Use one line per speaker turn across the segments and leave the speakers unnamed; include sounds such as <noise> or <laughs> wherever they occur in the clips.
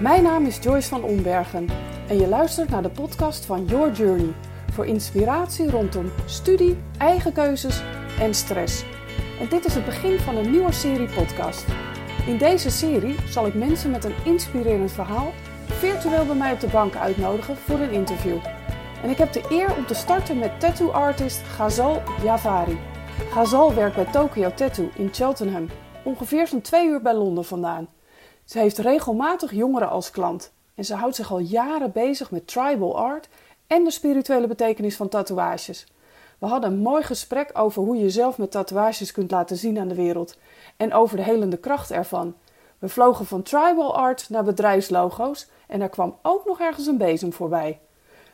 Mijn naam is Joyce van Ombergen en je luistert naar de podcast van Your Journey voor inspiratie rondom studie, eigen keuzes en stress. En dit is het begin van een nieuwe serie podcast. In deze serie zal ik mensen met een inspirerend verhaal virtueel bij mij op de bank uitnodigen voor een interview. En ik heb de eer om te starten met tattoo artist Ghazal Javari. Ghazal werkt bij Tokyo Tattoo in Cheltenham, ongeveer zo'n twee uur bij Londen vandaan. Ze heeft regelmatig jongeren als klant en ze houdt zich al jaren bezig met tribal art en de spirituele betekenis van tatoeages. We hadden een mooi gesprek over hoe je jezelf met tatoeages kunt laten zien aan de wereld en over de helende kracht ervan. We vlogen van tribal art naar bedrijfslogo's en er kwam ook nog ergens een bezem voorbij.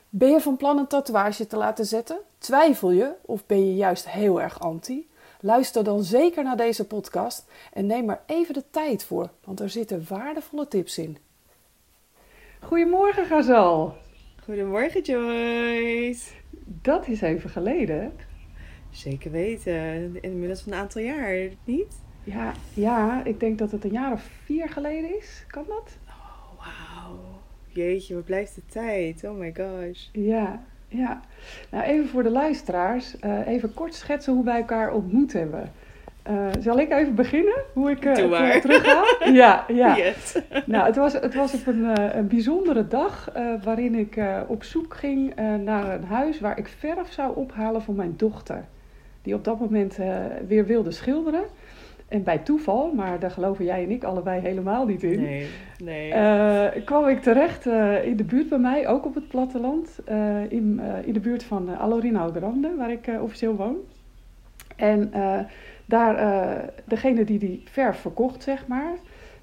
Ben je van plan een tatoeage te laten zetten? Twijfel je of ben je juist heel erg anti? Luister dan zeker naar deze podcast en neem er even de tijd voor, want er zitten waardevolle tips in. Goedemorgen, Gazal.
Goedemorgen, Joyce.
Dat is even geleden.
Zeker weten. Inmiddels een aantal jaar, niet?
Ja, ja, ik denk dat het een jaar of vier geleden is. Kan dat?
Oh, wauw. Jeetje, wat blijft de tijd? Oh my gosh.
Ja, ja. Nou, even voor de luisteraars. Uh, even kort schetsen hoe wij elkaar ontmoet hebben. Uh, zal ik even beginnen? Hoe ik uh, terug ga? ja, ja.
Yes. <laughs>
Nou, het was, het was op een, een bijzondere dag waarin ik op zoek ging naar een huis waar ik verf zou ophalen voor mijn dochter. Die op dat moment weer wilde schilderen. En bij toeval, maar daar geloven jij en ik allebei helemaal niet in.
Nee, nee.
Uh, kwam ik terecht uh, in de buurt bij mij, ook op het platteland. Uh, in, in de buurt van uh, Ouderande, waar ik officieel woon. En daar, degene die die verf verkocht, zeg maar,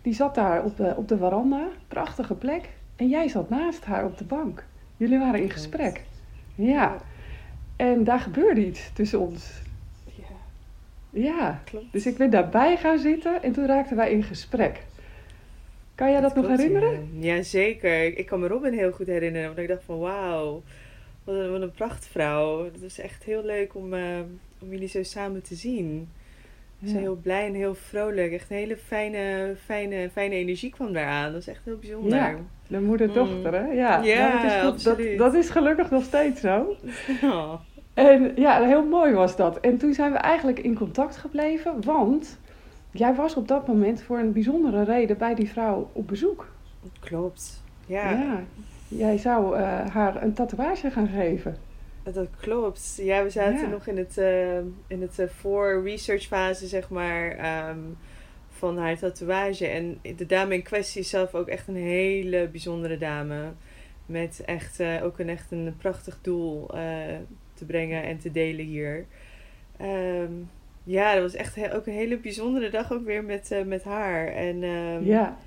die zat daar op de, op de veranda. Prachtige plek. En jij zat naast haar op de bank. Jullie waren in gesprek. Ja. En daar gebeurde iets tussen ons. Ja,
Klopt.
dus ik ben daarbij gaan zitten en toen raakten wij in gesprek. Kan jij dat, dat nog herinneren?
Ja. ja, zeker. Ik kan me Robin heel goed herinneren. Want ik dacht van wauw, wat een, wat een prachtvrouw. Het was echt heel leuk om, uh, om jullie zo samen te zien. Ja. Ze heel blij en heel vrolijk. Echt een hele fijne, fijne, fijne energie kwam daaraan. Dat is echt heel bijzonder.
Ja, de moeder-dochter, hè? Ja,
ja
dat, is, dat, is gelukkig nog steeds zo. <laughs>
Oh.
En ja, heel mooi was dat. En toen zijn we eigenlijk in contact gebleven, want jij was op dat moment voor een bijzondere reden bij die vrouw op bezoek.
Klopt, ja.
Ja, jij zou uh, haar een tatoeage gaan geven.
Dat klopt. Ja, we zaten ja. nog in het, uh, in het uh, voor-research fase, zeg maar, um, van haar tatoeage. En de dame in kwestie is zelf ook echt een hele bijzondere dame. Met echt ook een, echt een prachtig doel te brengen en te delen hier. Um, ja, dat was echt ook een hele bijzondere dag ook weer met, uh, met haar. En um,
ja.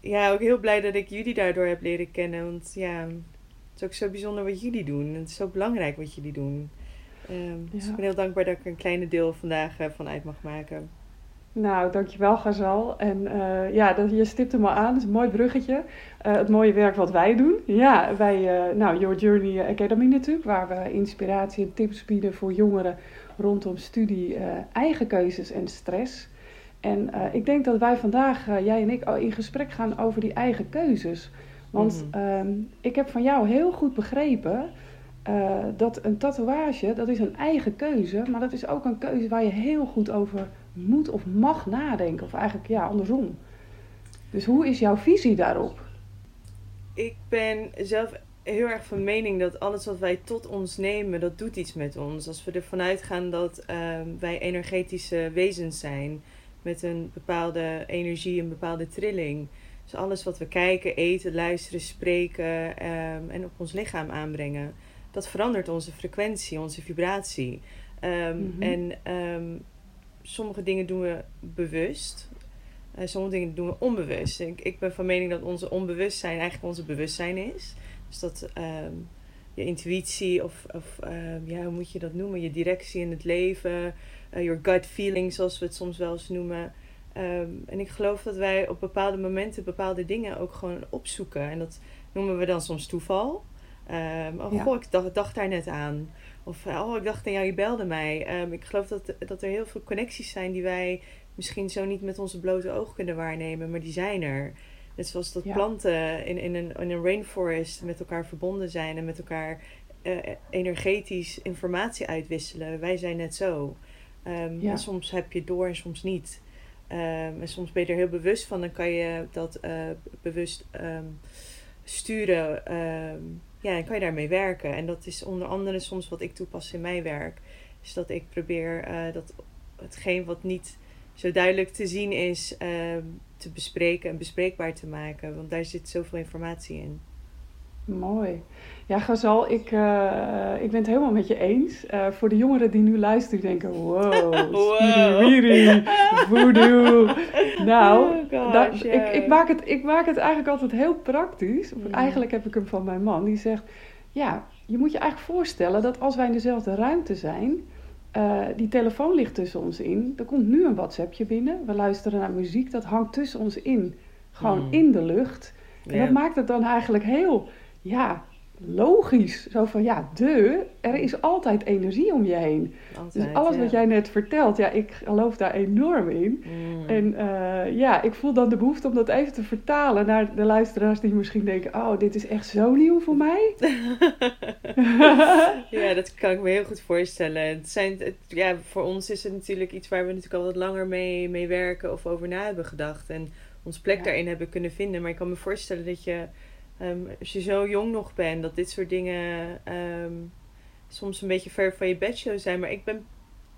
ja, ook heel blij dat ik jullie daardoor heb leren kennen. Want ja, het is ook zo bijzonder wat jullie doen. Het is zo belangrijk wat jullie doen. Um, ja. Dus ik ben heel dankbaar dat ik een kleine deel vandaag uh, van uit mag maken.
Nou, dankjewel Gazal. En uh, ja, dat, je stipt hem al aan, dat is een mooi bruggetje. Uh, het mooie werk wat wij doen. Ja, wij, uh, nou, Your Journey Academy natuurlijk, waar we inspiratie en tips bieden voor jongeren rondom studie, eigen keuzes en stress. En ik denk dat wij vandaag, jij en ik, al in gesprek gaan over die eigen keuzes. Want mm -hmm. ik heb van jou heel goed begrepen dat een tatoeage, dat is een eigen keuze, maar dat is ook een keuze waar je heel goed over moet of mag nadenken. Of eigenlijk ja, andersom. Dus hoe is jouw visie daarop?
Ik ben zelf heel erg van mening dat alles wat wij tot ons nemen, dat doet iets met ons. Als we ervan uitgaan dat uh, wij energetische wezens zijn met een bepaalde energie, een bepaalde trilling. Dus alles wat we kijken, eten, luisteren, spreken um, en op ons lichaam aanbrengen, dat verandert onze frequentie, onze vibratie. Um, mm-hmm. En um, sommige dingen doen we bewust. Uh, sommige dingen doen we onbewust. Ik, ik ben van mening dat onze onbewustzijn eigenlijk onze bewustzijn is. Dus dat um, je intuïtie of, of um, ja, hoe moet je dat noemen? Je directie in het leven, uh, your gut feeling zoals we het soms wel eens noemen. Um, en ik geloof dat wij op bepaalde momenten bepaalde dingen ook gewoon opzoeken. En dat noemen we dan soms toeval. Oh, ja. goh, ik dacht, dacht daar net aan. Of oh, ik dacht aan jou, je belde mij. Um, ik geloof dat, dat er heel veel connecties zijn die wij misschien zo niet met onze blote ogen kunnen waarnemen, maar die zijn er. Net zoals dat
Ja.
planten in, in, een, in een rainforest met elkaar verbonden zijn en met elkaar eh, energetisch informatie uitwisselen. Wij zijn net zo. Ehm,
Ja.
en soms heb je het door en soms niet. Ehm, en soms ben je er heel bewust van, dan kan je dat eh, bewust ehm, sturen. Ja, en kan je daarmee werken. En dat is onder andere soms wat ik toepas in mijn werk. Is dat ik probeer eh, dat hetgeen wat niet zo duidelijk te zien is, ehm, te bespreken en bespreekbaar te maken. Want daar zit zoveel informatie in.
Mooi. Ja, Gazal, ik, eh, ik ben het helemaal met je eens. Eh, voor de jongeren die nu luisteren, die denken: wow, <laughs>
Wow.
spiriwiri, voodoo. <laughs> Nou,
Oh
ik, ik, maak het, ik maak het eigenlijk altijd heel praktisch. Of. Eigenlijk heb ik hem van mijn man, die zegt: Ja, je moet je eigenlijk voorstellen dat als wij in dezelfde ruimte zijn, eh, die telefoon ligt tussen ons in. Er komt nu een WhatsAppje binnen. We luisteren naar muziek, dat hangt tussen ons in. Gewoon
Mm.
in de lucht. En dat maakt het dan eigenlijk heel, ja, logisch. Zo van, ja, de, er is altijd energie om je heen. Dus alles
ja.
wat jij net vertelt, ja, ik geloof daar enorm in.
Mm.
En eh, ja, ik voel dan de behoefte om dat even te vertalen naar de luisteraars die misschien denken, oh, dit is echt zo nieuw voor mij. <laughs> <laughs>
ja, dat kan ik me heel goed voorstellen. Het zijn, het, ja, voor ons is het natuurlijk iets waar we natuurlijk al wat langer mee, mee werken of over na hebben gedacht. En ons plek
Ja.
daarin hebben kunnen vinden. Maar ik kan me voorstellen dat je, ehm, als je zo jong nog bent, dat dit soort dingen ehm, soms een beetje ver van je bedshow zijn. Maar ik ben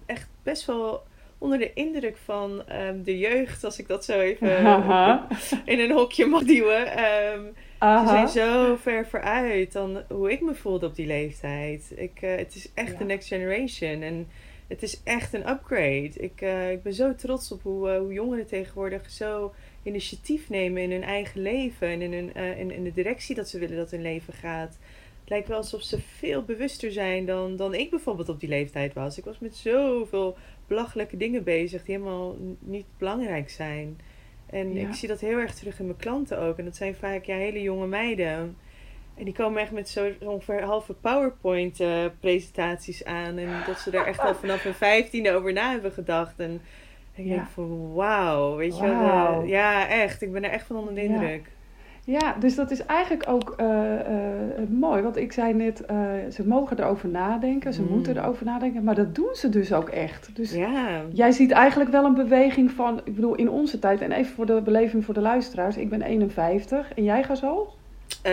echt best wel onder de indruk van ehm, de jeugd, als ik dat zo even
Aha. <laughs>
in een hokje mag duwen. Ze zijn zo ver vooruit dan hoe ik me voelde op die leeftijd. Ik, eh, het is echt
Ja.
de next generation. En het is echt een upgrade. Ik, eh, ik ben zo trots op hoe, eh, hoe jongeren tegenwoordig zo initiatief nemen in hun eigen leven. En in, hun, eh, in, in de directie dat ze willen dat hun leven gaat. Het lijkt wel alsof ze veel bewuster zijn dan, dan ik bijvoorbeeld op die leeftijd was. Ik was met zoveel belachelijke dingen bezig die helemaal niet belangrijk zijn. En
Ja.
ik zie dat heel erg terug in mijn klanten ook. En dat zijn vaak ja, hele jonge meiden. En die komen echt met zo ongeveer halve PowerPoint-presentaties aan. En dat ze daar echt al vanaf hun vijftiende over na hebben gedacht. En ik
Ja.
denk van wauw, weet je wel. Ja, echt. Ik ben er echt van onder de indruk.
Ja, dus dat is eigenlijk ook eh, eh, mooi. Want ik zei net, eh, ze mogen erover nadenken, ze
Mm.
moeten erover nadenken. Maar dat doen ze dus ook echt. Dus
Ja.
Jij ziet eigenlijk wel een beweging van, ik bedoel, in onze tijd, en even voor de beleving voor de luisteraars, ik ben 51 en jij gaat zo?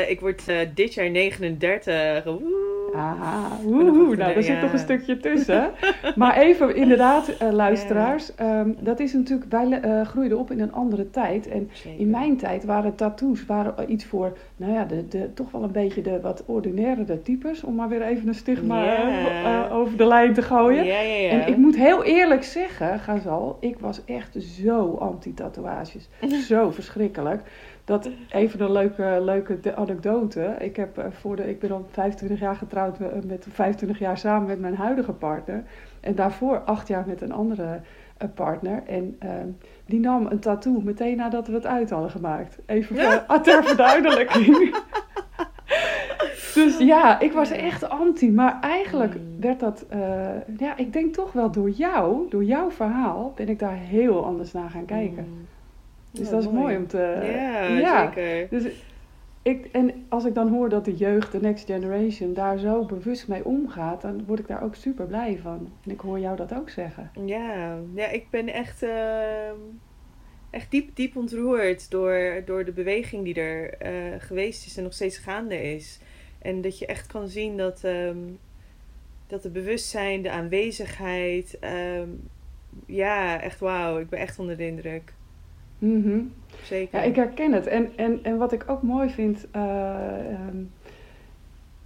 Ik word dit jaar 39. Woe. Nog
woehoe, nou daar zit nog een stukje tussen. <laughs> maar even inderdaad, eh, luisteraars, ehm, dat is natuurlijk, wij eh, groeiden op in een andere tijd. En
Zeker.
in mijn tijd waren tattoos waren iets voor, nou ja, de, de, toch wel een beetje de wat ordinairere types, om maar weer even een stigma eh, over de lijn te gooien. En ik moet heel eerlijk zeggen, Gazal, ik was echt zo anti-tatoeages. <laughs> zo verschrikkelijk. Dat even een leuke, leuke anekdote. Ik, heb eh, voor de, ik ben al 25 jaar getrouwd met, met 25 jaar samen met mijn huidige partner. En daarvoor acht jaar met een andere eh, partner. En die nam een tattoo meteen nadat we het uit hadden gemaakt. Even voor, ter verduidelijking. <laughs> Dus ja, ik was echt anti. Maar eigenlijk
Mm.
werd dat, eh, ja, ik denk toch wel door jou, door jouw verhaal, ben ik daar heel anders naar gaan kijken.
Mm.
Dus
Ja,
dat is mooi om te.
ja,
ja.
zeker.
Dus ik, en als ik dan hoor dat de jeugd, de next generation, daar zo bewust mee omgaat, dan word ik daar ook super blij van. En ik hoor jou dat ook zeggen.
Ja, ja ik ben echt, ehm, echt diep, diep ontroerd door, door de beweging die er eh, geweest is en nog steeds gaande is. En dat je echt kan zien dat, ehm, dat de bewustzijn, de aanwezigheid, ehm, ja, echt wauw. Ik ben echt onder de indruk.
Mhm.
Zeker.
Ja, ik herken het. En, en, en wat ik ook mooi vind. eh, ehm,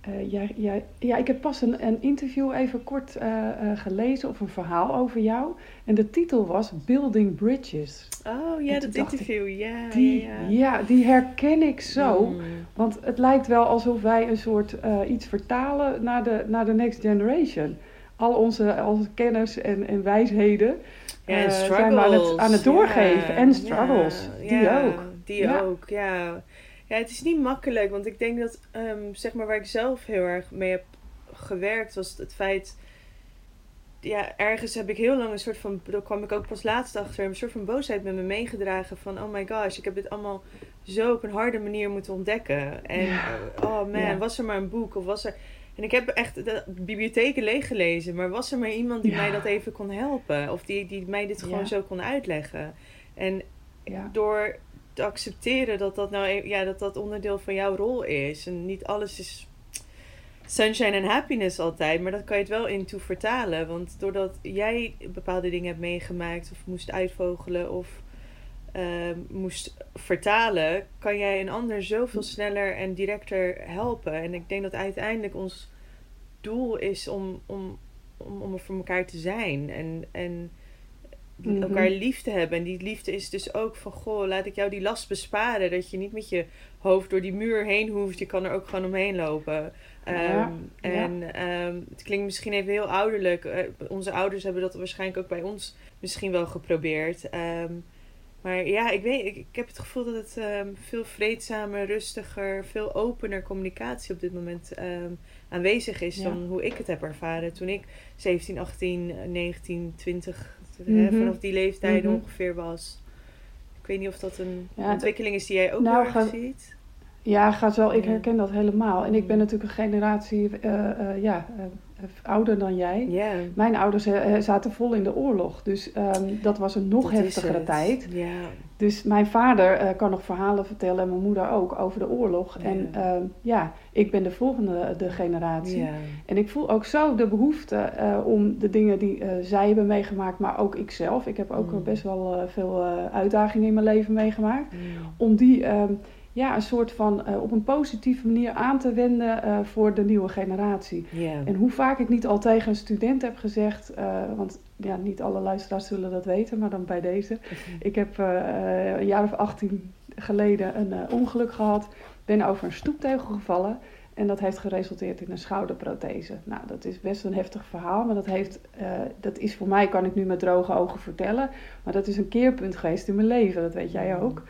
eh, jij, jij, ja, ik heb pas een, een interview even kort eh, gelezen of een verhaal over jou. En de titel was Building Bridges.
Oh ja, dat
ik,
interview. Ja,
Die,
ja,
ja,
ja.
die herken ik zo.
Mm.
Want het lijkt wel alsof wij een soort iets vertalen naar de, naar de next generation. Al onze, al onze kennis en, en wijsheden
Ja, en
eh,
struggles.
zijn we aan het, aan het doorgeven. En struggles, die ook.
Die ook, ja. Ja, het is niet makkelijk, want ik denk dat, ehm, zeg maar, waar ik zelf heel erg mee heb gewerkt, was het feit ja, ergens heb ik heel lang een soort van, daar kwam ik ook pas laatst achter, een soort van boosheid met me meegedragen van, oh my gosh, ik heb dit allemaal zo op een harde manier moeten ontdekken. En oh man, was er maar een boek of was er... En ik heb echt de bibliotheken leeggelezen, maar was er maar iemand die mij dat even kon helpen? Of die, die mij dit gewoon zo kon uitleggen? En door te accepteren dat dat nou e-, ja, dat dat onderdeel van jouw rol is. En niet alles is sunshine en happiness altijd, maar dat kan je het wel into vertalen. Want doordat jij bepaalde dingen hebt meegemaakt of moest uitvogelen of Ehm, moest vertalen, kan jij een ander zoveel sneller en directer helpen. En ik denk dat uiteindelijk ons doel is om, om, om, om er voor elkaar te zijn. En, en mhm. elkaar lief te hebben. En die liefde is dus ook van, goh, laat ik jou die last besparen. Dat je niet met je hoofd door die muur heen hoeft. Je kan er ook gewoon omheen lopen. Ehm, en ehm, het klinkt misschien even heel ouderlijk. Uh, onze ouders hebben dat waarschijnlijk ook bij ons misschien wel geprobeerd. Maar ja, ik weet, ik, ik heb het gevoel dat het ehm, veel vreedzamer, rustiger, veel opener communicatie op dit moment um, aanwezig is dan hoe ik het heb ervaren. Toen ik 17, 18, 19, 20, vanaf die leeftijd mm ongeveer was. Ik weet niet of dat een ontwikkeling is die jij ook nou, erg ziet.
Ja, gaat wel. Ik herken dat helemaal. En ik ben natuurlijk een generatie uh, uh, ja, uh, ouder dan jij. Yeah. Mijn ouders zaten vol in de oorlog. Dus um, dat was een nog dat heftigere tijd. Yeah. Dus mijn vader kan nog verhalen vertellen en mijn moeder ook over de oorlog. Yeah. En uh, ja, ik ben de volgende de generatie. En ik voel ook zo de behoefte om de dingen die zij hebben meegemaakt, maar ook ikzelf. Ik heb ook mm. best wel veel uitdagingen in mijn leven meegemaakt. Mm. Om die ehm, ja, een soort van uh, op een positieve manier aan te wenden uh, voor de nieuwe generatie. Yeah. En hoe vaak ik niet al tegen een student heb gezegd, uh, want ja, niet alle luisteraars zullen dat weten, maar dan bij deze. Ik heb een jaar of 18 geleden een ongeluk gehad, ben over een stoeptegel gevallen. En dat heeft geresulteerd in een schouderprothese. Nou, dat is best een heftig verhaal, maar dat, heeft, uh, dat is voor mij, kan ik nu met droge ogen vertellen, maar dat is een keerpunt geweest in mijn leven, dat weet jij ook.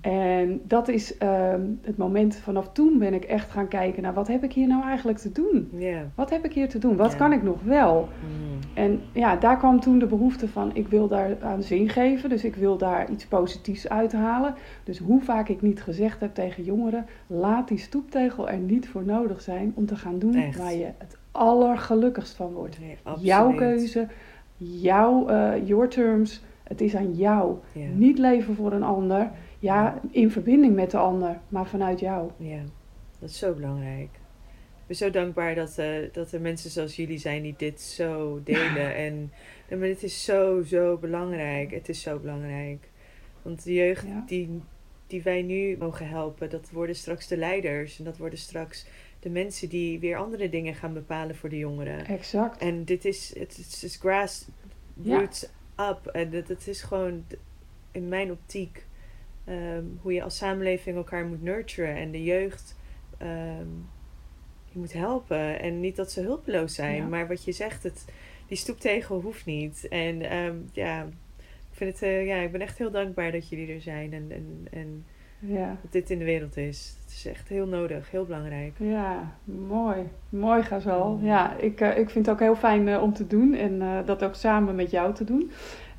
En dat is uh, het moment, vanaf toen ben ik echt gaan kijken naar wat heb ik hier nou eigenlijk te doen? Yeah. Wat heb ik hier te doen? Wat kan ik nog wel? Mm. En ja, daar kwam toen de behoefte van, ik wil daar aan zin geven, dus ik wil daar iets positiefs uithalen. Dus hoe vaak ik niet gezegd heb tegen jongeren, laat die stoeptegel er niet voor nodig zijn om te gaan doen waar je het allergelukkigst van wordt. jouw keuze, jouw, uh, your terms. Het is aan jou. Niet leven voor een ander. Ja, in verbinding met de ander, maar vanuit jou.
Ja, dat is zo belangrijk. Ben zo dankbaar dat, uh, dat er mensen zoals jullie zijn die dit zo delen. <laughs> en, en maar het is zo, zo belangrijk. Het is zo belangrijk. Want de jeugd die die wij nu mogen helpen, dat worden straks de leiders. En dat worden straks de mensen die weer andere dingen gaan bepalen voor de jongeren.
Exact.
En dit is, het is, grass roots up. En het, het is gewoon in mijn optiek ehm, hoe je als samenleving elkaar moet nurturen. En de jeugd um, je moet helpen. En niet dat ze hulpeloos zijn. Maar wat je zegt, het, die stoeptegel hoeft niet. En um, ja, vind het, uh, ja, ik ben echt heel dankbaar dat jullie er zijn en, en, en ja. dat dit in de wereld is. Het is echt heel nodig, heel belangrijk.
Ja, mooi. Mooi, Gazal. Ja, ik, uh, ik vind het ook heel fijn uh, om te doen en dat ook samen met jou te doen.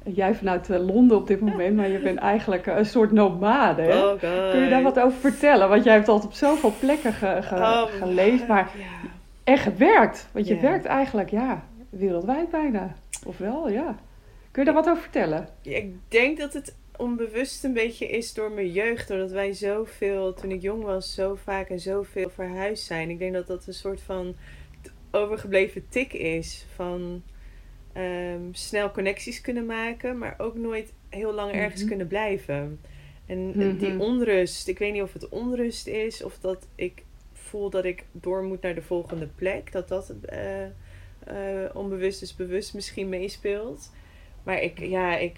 Jij vanuit Londen op dit moment, maar je bent eigenlijk een soort nomade. Hè? Oh Kun je daar wat over vertellen? Want jij hebt altijd op zoveel plekken ge, ge, oh, geleefd, maar ja. echt gewerkt. Want je werkt eigenlijk, ja, wereldwijd bijna. Of wel, ja. Kun je daar wat over vertellen?
ik denk dat het onbewust een beetje is door mijn jeugd. Doordat wij zoveel, toen ik jong was, zo vaak en zoveel verhuisd zijn. Ik denk dat dat een soort van overgebleven tik is. Van ehm, snel connecties kunnen maken, maar ook nooit heel lang ergens mhm. kunnen blijven. En die mhm. onrust, ik weet niet of het onrust is of dat ik voel dat ik door moet naar de volgende plek. Dat dat uh, uh, onbewust is bewust misschien meespeelt. Maar ik, ja, ik,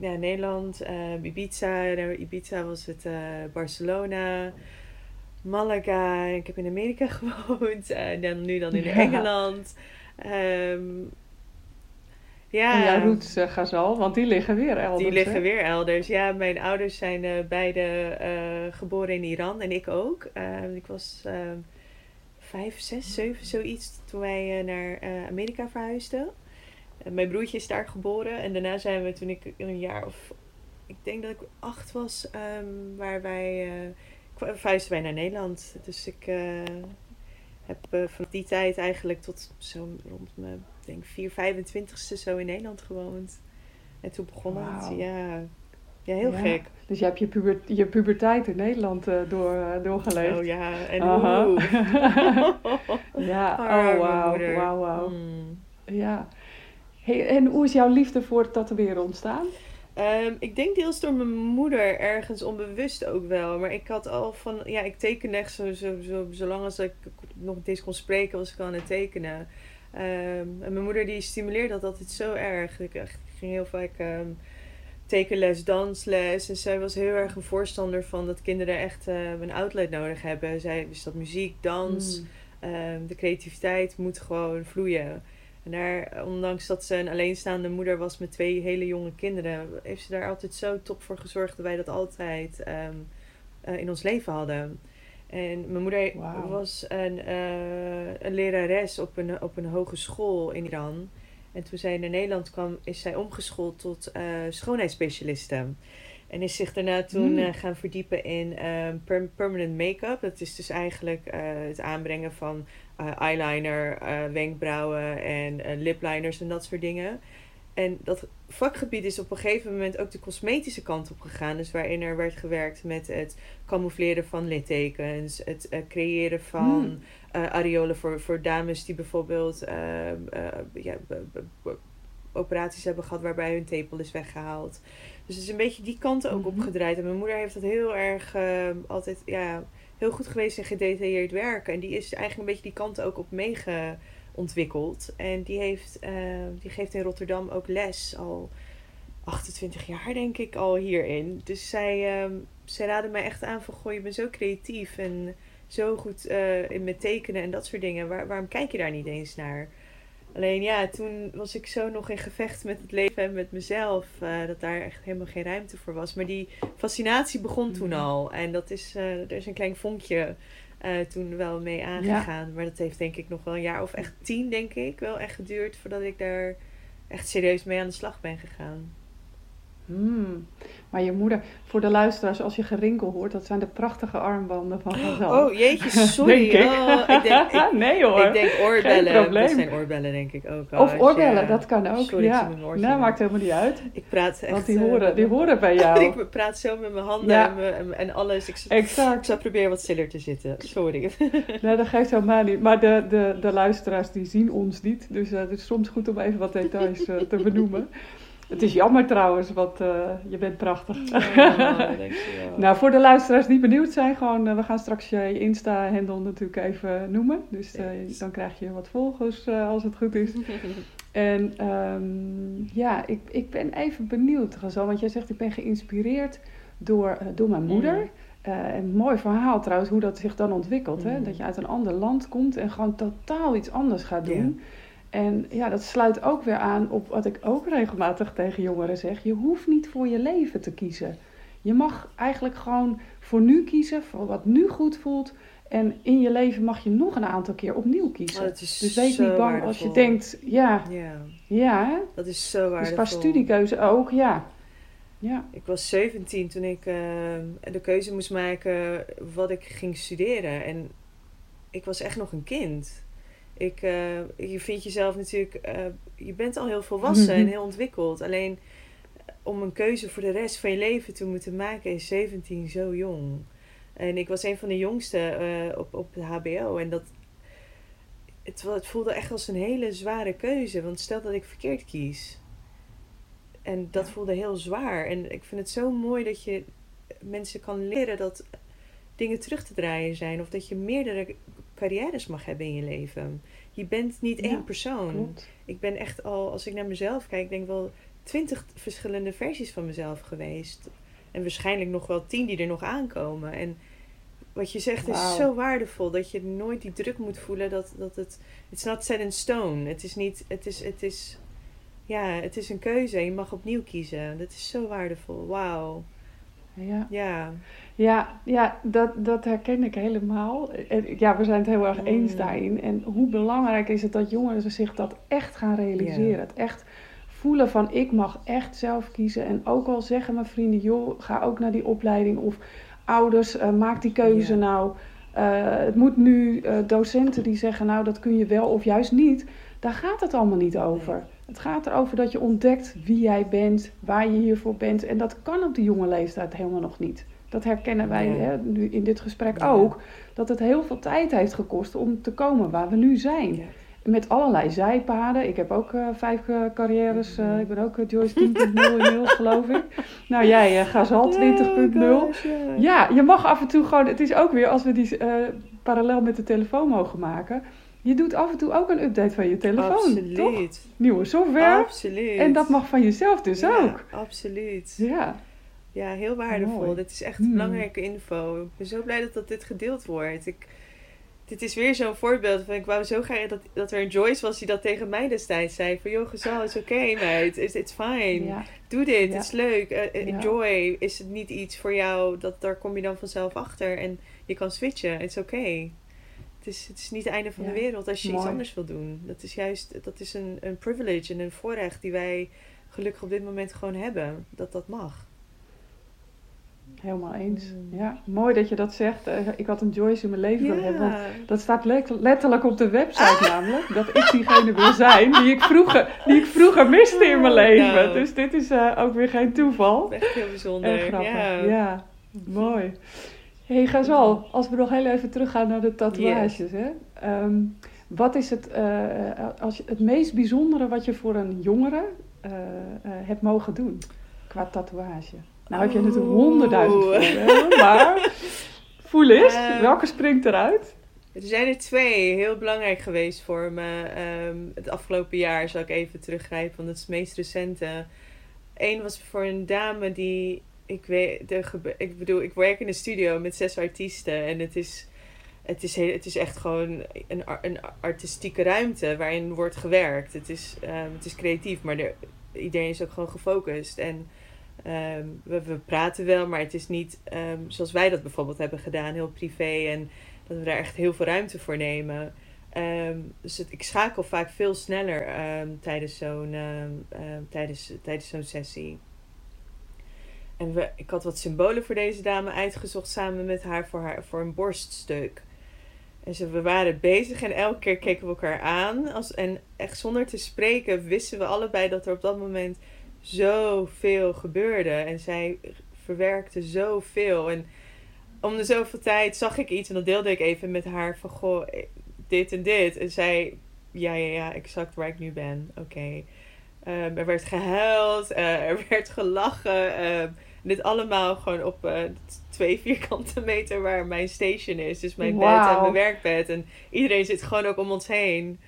ja, Nederland, uh, Ibiza, Ibiza was het Barcelona, Malaga. Ik heb in Amerika <laughs> gewoond en dan, nu dan in Engeland. Um,
ja. En jouw roots uh, Gazal, want die liggen weer elders.
Die liggen weer elders. Ja, mijn ouders zijn uh, beide uh, geboren in Iran en ik ook. Uh, ik was vijf, zes, zeven, zoiets toen wij naar Amerika verhuisden. En mijn broertje is daar geboren. En daarna zijn we toen ik een jaar of... Ik denk dat ik acht was, ehm, waar wij... Uh, verhuisden wij naar Nederland. Dus ik uh, heb uh, van die tijd eigenlijk tot zo rond mijn, denk 4, 25ste zo in Nederland gewoond. En toen begon wow. het, ja... Ja, heel gek.
Dus je hebt je, puber je puberteit in Nederland uh, door, uh, doorgeleefd.
Oh ja, en hoe. <laughs>
ja, oh wauw, wauw, wauw. Mm. Ja. Hey, en hoe is jouw liefde voor het tatoeëren ontstaan?
Um, ik denk deels door mijn moeder, ergens onbewust ook wel. Maar ik had al van, ja, ik teken echt zo, zo, zo, zolang als ik nog eens kon spreken, was ik aan het tekenen. Um, en mijn moeder die stimuleerde dat altijd zo erg. Ik, ik ging heel vaak um, tekenles, dansles. En zij was heel erg een voorstander van dat kinderen echt uh, een outlet nodig hebben. Zij dus dat muziek, dans, mm. de creativiteit moet gewoon vloeien. En daar, ondanks dat ze een alleenstaande moeder was met twee hele jonge kinderen, heeft ze daar altijd zo top voor gezorgd dat wij dat altijd um, uh, in ons leven hadden. En mijn moeder wow. was een, uh, een lerares op een, op een hogeschool in Iran. En toen zij naar Nederland kwam, is zij omgeschoold tot uh, schoonheidsspecialiste. En is zich daarna toen uh, gaan verdiepen in per permanent make-up. Dat is dus eigenlijk het aanbrengen van eyeliner, wenkbrauwen en lipliners en dat soort dingen. En dat vakgebied is op een gegeven moment ook de cosmetische kant op gegaan. Dus waarin er werd gewerkt met het camoufleren van littekens, het creëren van mm. uh, areolen voor, voor dames die bijvoorbeeld uh, ja, operaties hebben gehad waarbij hun tepel is weggehaald. Dus het is een beetje die kant ook mm -hmm. opgedraaid. En mijn moeder heeft dat heel erg altijd ja, heel goed geweest in gedetailleerd werken. En die is eigenlijk een beetje die kant ook op meegeontwikkeld. En die, heeft, die geeft in Rotterdam ook les al 28 jaar denk ik al hierin. Dus zij, um, zij raadde mij echt aan van goh, je bent zo creatief en zo goed uh, in met tekenen en dat soort dingen. Waar, waarom kijk je daar niet eens naar? Alleen ja, toen was ik zo nog in gevecht met het leven en met mezelf. Uh, dat daar echt helemaal geen ruimte voor was. Maar die fascinatie begon toen mhm. al. En dat is, uh, er is een klein vonkje toen wel mee aangegaan. Ja. Maar dat heeft denk ik nog wel een jaar of echt tien, denk ik, wel echt geduurd voordat ik daar echt serieus mee aan de slag ben gegaan.
Hmm. Maar je moeder, voor de luisteraars, als je gerinkel hoort, dat zijn de prachtige armbanden van Gazal.
Oh jeetje, <laughs> sorry.
denk
ik. Oh, ik denk, <laughs> ik,
nee hoor.
Ik denk oorbellen. Dat zijn oorbellen, denk ik ook.
Of oorbellen, ja. dat kan ook. Sorry, ja. Nou, maakt helemaal niet uit.
Ik praat echt.
Want die horen, die horen bij <laughs> jou.
ik praat zo met mijn handen ja. en, en, alles. Ik,
exact.
Ik zal proberen wat stiller te zitten. Sorry.
nee, dat geeft helemaal niet. Maar de, de, de luisteraars die zien ons niet. Dus uh, het is soms goed om even wat details uh, te benoemen. Het is jammer trouwens, want uh, je bent prachtig. Oh, <laughs> nou, voor de luisteraars die benieuwd zijn, gewoon, uh, we gaan straks je Insta-handle natuurlijk even noemen. Dus uh, dan krijg je wat volgers als het goed is. <laughs> en um, ja, ik, ik ben even benieuwd, Gazal, want jij zegt ik ben geïnspireerd door, door mijn moeder. Mm. een mooi verhaal trouwens, hoe dat zich dan ontwikkelt. Mm. Hè? Dat je uit een ander land komt en gewoon totaal iets anders gaat doen. Yeah. En ja, dat sluit ook weer aan op wat ik ook regelmatig tegen jongeren zeg. Je hoeft niet voor je leven te kiezen. Je mag eigenlijk gewoon voor nu kiezen, voor wat nu goed voelt. En in je leven mag je nog een aantal keer opnieuw kiezen.
Oh,
dus wees niet bang
waardevol.
als je denkt, ja,
ja,
ja.
Dat is zo waardevol.
Dus qua studiekeuze ook, ja. ja.
Ik was 17 toen ik uh, de keuze moest maken wat ik ging studeren. En ik was echt nog een kind. Ik, uh, je vindt jezelf natuurlijk, uh, je bent al heel volwassen en heel ontwikkeld. Alleen om een keuze voor de rest van je leven te moeten maken is 17 zo jong. En ik was een van de jongste uh, op, op de HBO. En dat, het, het voelde echt als een hele zware keuze. Want stel dat ik verkeerd kies. En dat ja. voelde heel zwaar. En ik vind het zo mooi dat je mensen kan leren dat dingen terug te draaien zijn. Of dat je meerdere carrières mag hebben in je leven. Je bent niet één persoon.
Klopt.
Ik ben echt al, als ik naar mezelf kijk, denk wel twintig verschillende versies van mezelf geweest. En waarschijnlijk nog wel tien die er nog aankomen. En wat je zegt wow. is zo waardevol. Dat je nooit die druk moet voelen dat, dat het... It's not set in stone. Het is niet... Het is, het is, ja, het is een keuze. Je mag opnieuw kiezen. Dat is zo waardevol. Wauw.
Ja,
Ja.
Ja, ja dat, dat herken ik helemaal. En Ja, we zijn het heel erg eens daarin. En hoe belangrijk is het dat jongeren zich dat echt gaan realiseren. Het echt voelen van ik mag echt zelf kiezen. En ook al zeggen mijn vrienden, joh, ga ook naar die opleiding. Of ouders, eh, maak die keuze nou. Eh, het moet nu eh, docenten die zeggen, nou dat kun je wel of juist niet. Daar gaat het allemaal niet over.
Nee.
Het gaat erover dat je ontdekt wie jij bent, waar je hiervoor bent. En dat kan op de jonge leeftijd helemaal nog niet. Dat herkennen wij
Ja.
hè, nu in dit gesprek
Ja.
ook. Dat het heel veel tijd heeft gekost om te komen waar we nu zijn.
Ja.
Met allerlei zijpaden. Ik heb ook eh, vijf eh, carrières. eh, ik ben ook Joyce 10.0 inmiddels, geloof ik. <laughs> Nou, jij Gazal 20.0.
Oh gosh, ja.
Je mag af en toe gewoon. Het is ook weer als we die parallel met de telefoon mogen maken. Je doet af en toe ook een update van je telefoon.
Absoluut.
Toch? Nieuwe software.
Absoluut.
En dat mag van jezelf dus
Ja,
ook.
Absoluut.
Ja,
Ja, heel waardevol.
Mooi.
Dit is echt
Hmm.
belangrijke info. Ik ben zo blij dat, dat dit gedeeld wordt. Ik, dit is weer zo'n voorbeeld van ik wou zo graag dat, dat er een Joyce was die dat tegen mij destijds zei. Van joh, gezal is oké <laughs> meid. It's, it's fine.
ja,
Doe dit,
Ja.
het is leuk.
Ja.
enjoy. Is het niet iets voor jou, dat, daar kom je dan vanzelf achter. En je kan switchen. It's oké. Het is, het is niet het einde van de wereld als je iets anders wil doen. Dat is juist dat is een, een privilege en een voorrecht die wij gelukkig op dit moment gewoon hebben. Dat dat mag.
Helemaal eens.
Mm.
Ja, mooi dat je dat zegt. Eh, ik had een Joyce in mijn leven willen hebben. Dat staat let- letterlijk op de website namelijk. Dat ik diegene wil zijn die ik vroeger, die ik vroeger miste in mijn
Oh,
leven.
nou.
Dus dit is eh, ook weer geen toeval.
Echt heel bijzonder.
Erg grappig.
Ja.
Ja, mooi. hey, Gazal, als we nog heel even teruggaan naar de tatoeages. Hè? Ehm, wat is het, eh, als je, het meest bijzondere wat je voor een jongere hebt mogen doen qua tatoeage? Nou heb je
Oeh.
honderdduizend voorbeelden, maar voel eens,
Ehm,
welke springt eruit?
Er zijn er twee heel belangrijk geweest voor me. Ehm, het afgelopen jaar zal ik even teruggrijpen, want dat is het meest recente. Eén was voor een dame die. Ik, weet, de, ik bedoel, ik werk in een studio met zes artiesten. En het is, het is, heel, het is echt gewoon een, een artistieke ruimte waarin wordt gewerkt. Het is, ehm, het is creatief, maar er, iedereen is ook gewoon gefocust. En ehm, we, praten wel, maar het is niet ehm, zoals wij dat bijvoorbeeld hebben gedaan, heel privé. En dat we daar echt heel veel ruimte voor nemen. Ehm, dus ik schakel vaak veel sneller tijdens zo'n tijdens, tijdens zo'n sessie. En we, ik had wat symbolen voor deze dame uitgezocht samen met haar voor, haar, voor een borststuk. En ze, we waren bezig en elke keer keken we elkaar aan. Als, en echt zonder te spreken wisten we allebei dat er op dat moment zoveel gebeurde. En zij verwerkte zoveel. En om de zoveel tijd zag ik iets en dat deelde ik even met haar van goh, eh, dit en dit. En zij, ja, ja, ja, exact waar ik nu ben. Oké. Ehm, er werd gehuild, eh, er <laughs> werd gelachen. ehm, dit allemaal gewoon op eh, twee vierkante meter waar mijn station is. Dus mijn bed en mijn werkbed. En iedereen zit gewoon ook om ons heen.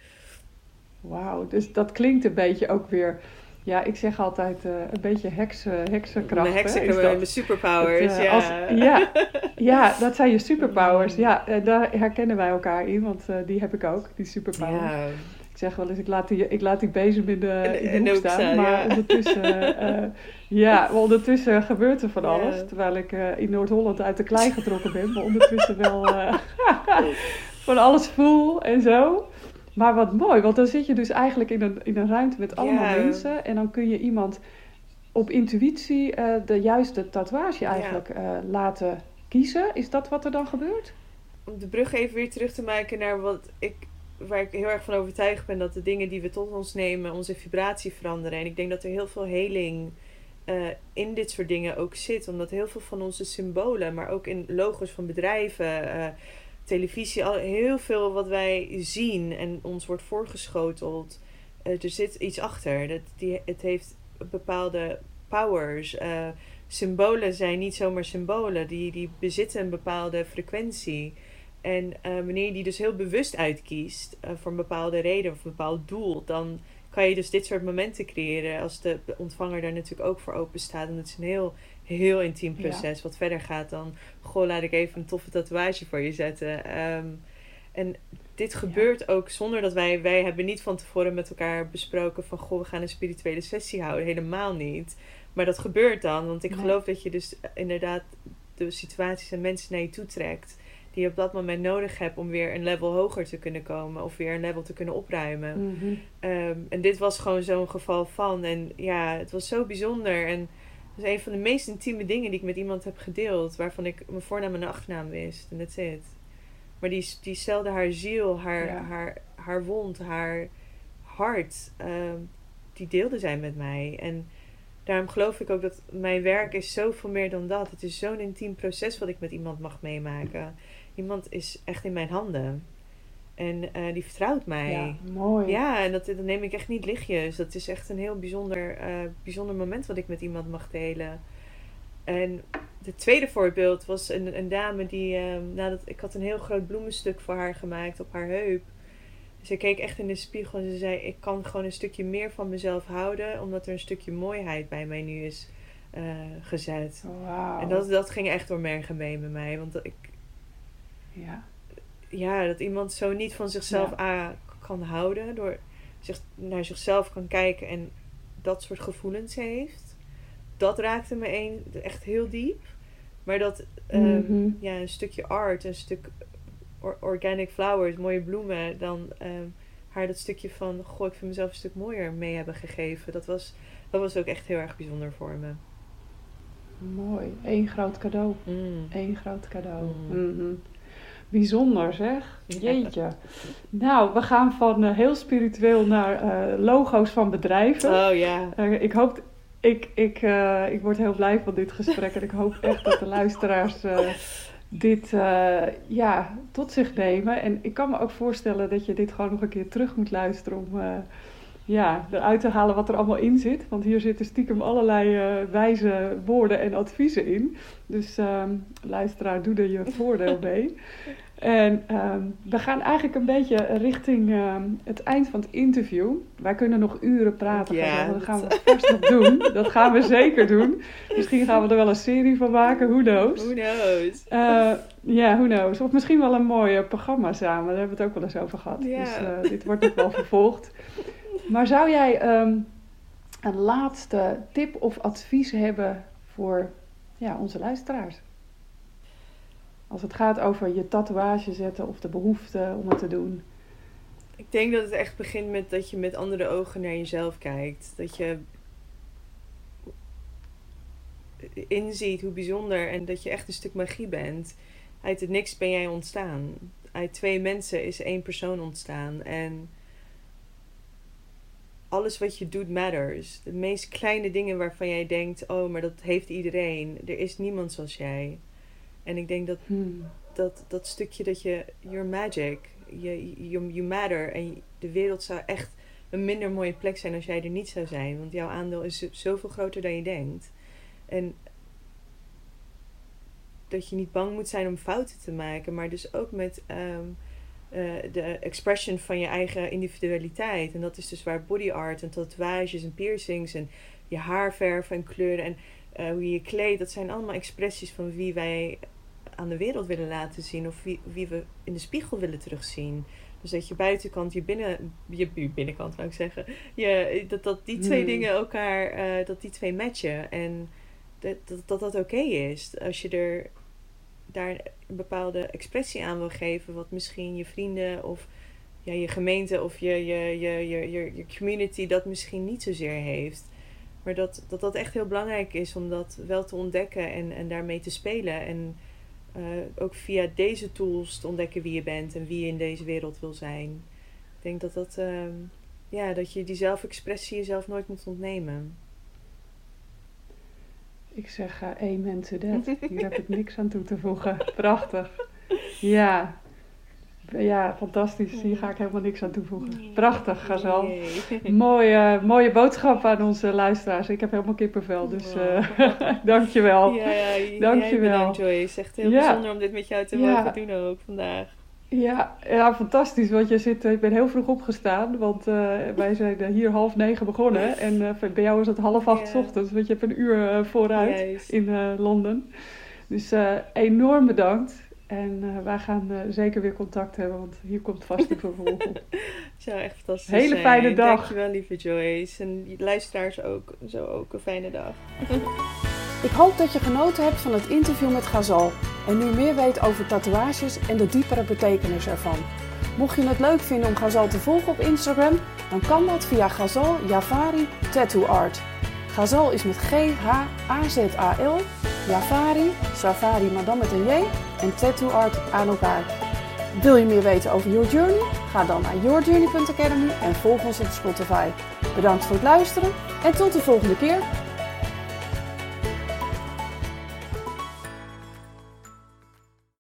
Wauw, dus dat klinkt een beetje ook weer... Ja, ik zeg altijd eh, een beetje heksen, heksenkracht.
mijn
hè,
heksen,
is
mijn, superpowers.
Het, eh,
ja.
als- ja, <laughs> ja, dat zijn je superpowers. Ja, eh, daar herkennen wij elkaar in, want eh, die heb ik ook, die superpowers.
Ja.
Ik zeg wel eens, ik laat die, ik laat die bezem in de,
In de-
hoek staan. maar
ja.
ondertussen, eh, <laughs> ja, ondertussen gebeurt er van
Ja.
alles. Terwijl ik eh, in Noord-Holland uit de klei getrokken ben. Maar ondertussen wel eh, <laughs> van alles voel en zo. Maar wat mooi, want dan zit je dus eigenlijk in een, in een ruimte met allemaal mensen. En dan kun je iemand op intuïtie eh, de juiste tatoeage eigenlijk eh, laten kiezen. Is dat wat er dan gebeurt?
om de brug even weer terug te maken naar wat ik, waar ik heel erg van overtuigd ben dat de dingen die we tot ons nemen onze vibratie veranderen. En ik denk dat er heel veel heling eh, in dit soort dingen ook zit, omdat heel veel van onze symbolen, maar ook in logos van bedrijven, televisie, al heel veel wat wij zien en ons wordt voorgeschoteld, eh, er zit iets achter. Dat die, het heeft bepaalde powers. eh, symbolen zijn niet zomaar symbolen, die, die bezitten een bepaalde frequentie. En eh, wanneer je die dus heel bewust uitkiest voor een bepaalde reden of een bepaald doel, dan kan je dus dit soort momenten creëren als de ontvanger daar natuurlijk ook voor open staat. En het is een heel, heel intiem
Ja.
proces wat verder gaat dan, goh, laat ik even een toffe tatoeage voor je zetten. Ehm, en dit gebeurt ook zonder dat wij, wij hebben niet van tevoren met elkaar besproken van, goh, we gaan een spirituele sessie houden. Helemaal niet. Maar dat gebeurt dan, want ik geloof dat je dus inderdaad de situaties en mensen naar je toe trekt die je op dat moment nodig hebt om weer een level hoger te kunnen komen of weer een level te kunnen opruimen.
Mhm.
Ehm, en dit was gewoon zo'n geval van. En ja, het was zo bijzonder. En het is een van de meest intieme dingen die ik met iemand heb gedeeld, waarvan ik mijn voornaam en achternaam wist. En that's it. Maar die, die stelde haar ziel, haar,
Ja.
haar, haar wond, haar hart, ehm, die deelde zij met mij. En daarom geloof ik ook dat mijn werk is zoveel meer dan dat. Het is zo'n intiem proces wat ik met iemand mag meemaken. Iemand is echt in mijn handen. En eh, die vertrouwt mij.
Ja, mooi.
Ja, en dat, dat neem ik echt niet lichtjes. Dat is echt een heel bijzonder, eh, bijzonder moment wat ik met iemand mag delen. En het tweede voorbeeld was een, een dame die, eh, nadat ik had een heel groot bloemenstuk voor haar gemaakt op haar heup. Ze keek echt in de spiegel en ze zei: Ik kan gewoon een stukje meer van mezelf houden, omdat er een stukje mooiheid bij mij nu is eh, gezet.
Wauw.
En dat, dat ging echt door merg en been bij mij. Want ik,
Ja.
Ja, dat iemand zo niet van zichzelf
Ja.
a- kan houden. Door zich, naar zichzelf kan kijken en dat soort gevoelens heeft. Dat raakte me een, echt heel diep. Maar dat ehm,
Mhm.
ja, een stukje art, een stuk or- organic flowers, mooie bloemen, dan ehm, haar dat stukje van, goh, ik vind mezelf een stuk mooier mee hebben gegeven. Dat was, dat was ook echt heel erg bijzonder voor me.
Mooi. Eén groot cadeau.
Mm.
Eén groot cadeau.
Mhm.
Mhm. Bijzonder zeg. Jeetje. Nou, we gaan van eh, heel spiritueel naar eh, logo's van bedrijven.
Oh ja.
Eh, ik hoop, ik, ik, ik word heel blij van dit gesprek en ik hoop echt dat de luisteraars dit ja, tot zich nemen. En ik kan me ook voorstellen dat je dit gewoon nog een keer terug moet luisteren om ja, eruit te halen wat er allemaal in zit. Want hier zitten stiekem allerlei eh, wijze woorden en adviezen in. Dus ehm, luisteraar, doe er je <laughs> voordeel mee. En ehm, we gaan eigenlijk een beetje richting ehm, het eind van het interview. Wij kunnen nog uren praten,
Ja,
dat gaan we vast nog doen. <laughs> Dat gaan we zeker doen. Misschien gaan we er wel een serie van maken, who knows.
Who knows?
Eh, Ja, who knows. Of misschien wel een mooi programma samen. Daar hebben we het ook wel eens over gehad. Dus eh, dit wordt nog wel vervolgd. Maar zou jij ehm, een laatste tip of advies hebben voor ja, onze luisteraars? Als het gaat over je tatoeage zetten of de behoefte om het te doen.
Ik denk dat het echt begint met dat je met andere ogen naar jezelf kijkt. Dat je inziet hoe bijzonder en dat je echt een stuk magie bent. Uit het niks ben jij ontstaan. Uit twee mensen is één persoon ontstaan. En alles wat je doet matters. De meest kleine dingen waarvan jij denkt: oh, maar dat heeft iedereen. Er is niemand zoals jij. En ik denk dat
Hmm.
dat, dat stukje dat je, you're magic, je, you, you matter. En de wereld zou echt een minder mooie plek zijn als jij er niet zou zijn. Want jouw aandeel is zo- zoveel groter dan je denkt. En dat je niet bang moet zijn om fouten te maken, maar dus ook met ehm, eh, de expression van je eigen individualiteit. En dat is dus waar body art en tatoeages en piercings en je haar verven en kleuren en eh, hoe je je kleedt, dat zijn allemaal expressies van wie wij aan de wereld willen laten zien of wie, wie we in de spiegel willen terugzien. Dus dat je buitenkant, je, binnen, je, je binnenkant zou ik zeggen, je, dat, dat die twee
Hmm.
dingen elkaar, eh, dat die twee matchen. En dat dat, dat, dat oké is. Als je er daar een bepaalde expressie aan wil geven, wat misschien je vrienden of ja, je gemeente of je, je, je, je, je, community dat misschien niet zozeer heeft. Maar dat, dat dat echt heel belangrijk is om dat wel te ontdekken en, en daarmee te spelen. En eh, ook via deze tools te ontdekken wie je bent en wie je in deze wereld wil zijn. Ik denk dat dat, ehm, ja, dat je die zelfexpressie jezelf nooit moet ontnemen.
Ik zeg eh amen to that. <laughs> Hier heb ik niks aan toe te voegen. Prachtig. Ja. Ja, fantastisch. Hier ga ik helemaal niks aan toevoegen. Prachtig, Gazal.
Yay. <laughs>
Mooie, mooie boodschap aan onze luisteraars. Ik heb helemaal kippenvel, dus eh <laughs> dankjewel.
Ja, ja,
Dankjewel.
Jij bedankt, Joyce. Echt heel
Ja.
bijzonder om dit met jou te mogen doen ook vandaag.
Ja, ja, fantastisch. Want je zit, ik ben heel vroeg opgestaan, want eh, wij zijn eh, hier half negen begonnen. En eh, bij jou is het half acht 's
Ja.
ochtends, want je hebt een uur eh, vooruit in eh, Londen. Dus eh, enorm bedankt. En wij gaan zeker weer contact hebben, want hier komt vast een vervolg op. <laughs>
zou echt fantastisch
Hele
zijn.
fijne dag.
Dankjewel, lieve Joyce. En luisteraars ook. Zo ook een fijne dag. <laughs>
Ik hoop dat je genoten hebt van het interview met Gazal. En nu meer weet over tatoeages en de diepere betekenis ervan. Mocht je het leuk vinden om Gazal te volgen op Instagram, dan kan dat via Gazal Javari Tattoo Art. Gazal is met G-H-A-Z-A-L, Javari, Safari maar dan met een J en Tattoo Art aan elkaar. Wil je meer weten over Your Journey? Ga dan naar yourjourney.academy en volg ons op Spotify. Bedankt voor het luisteren en tot de volgende keer.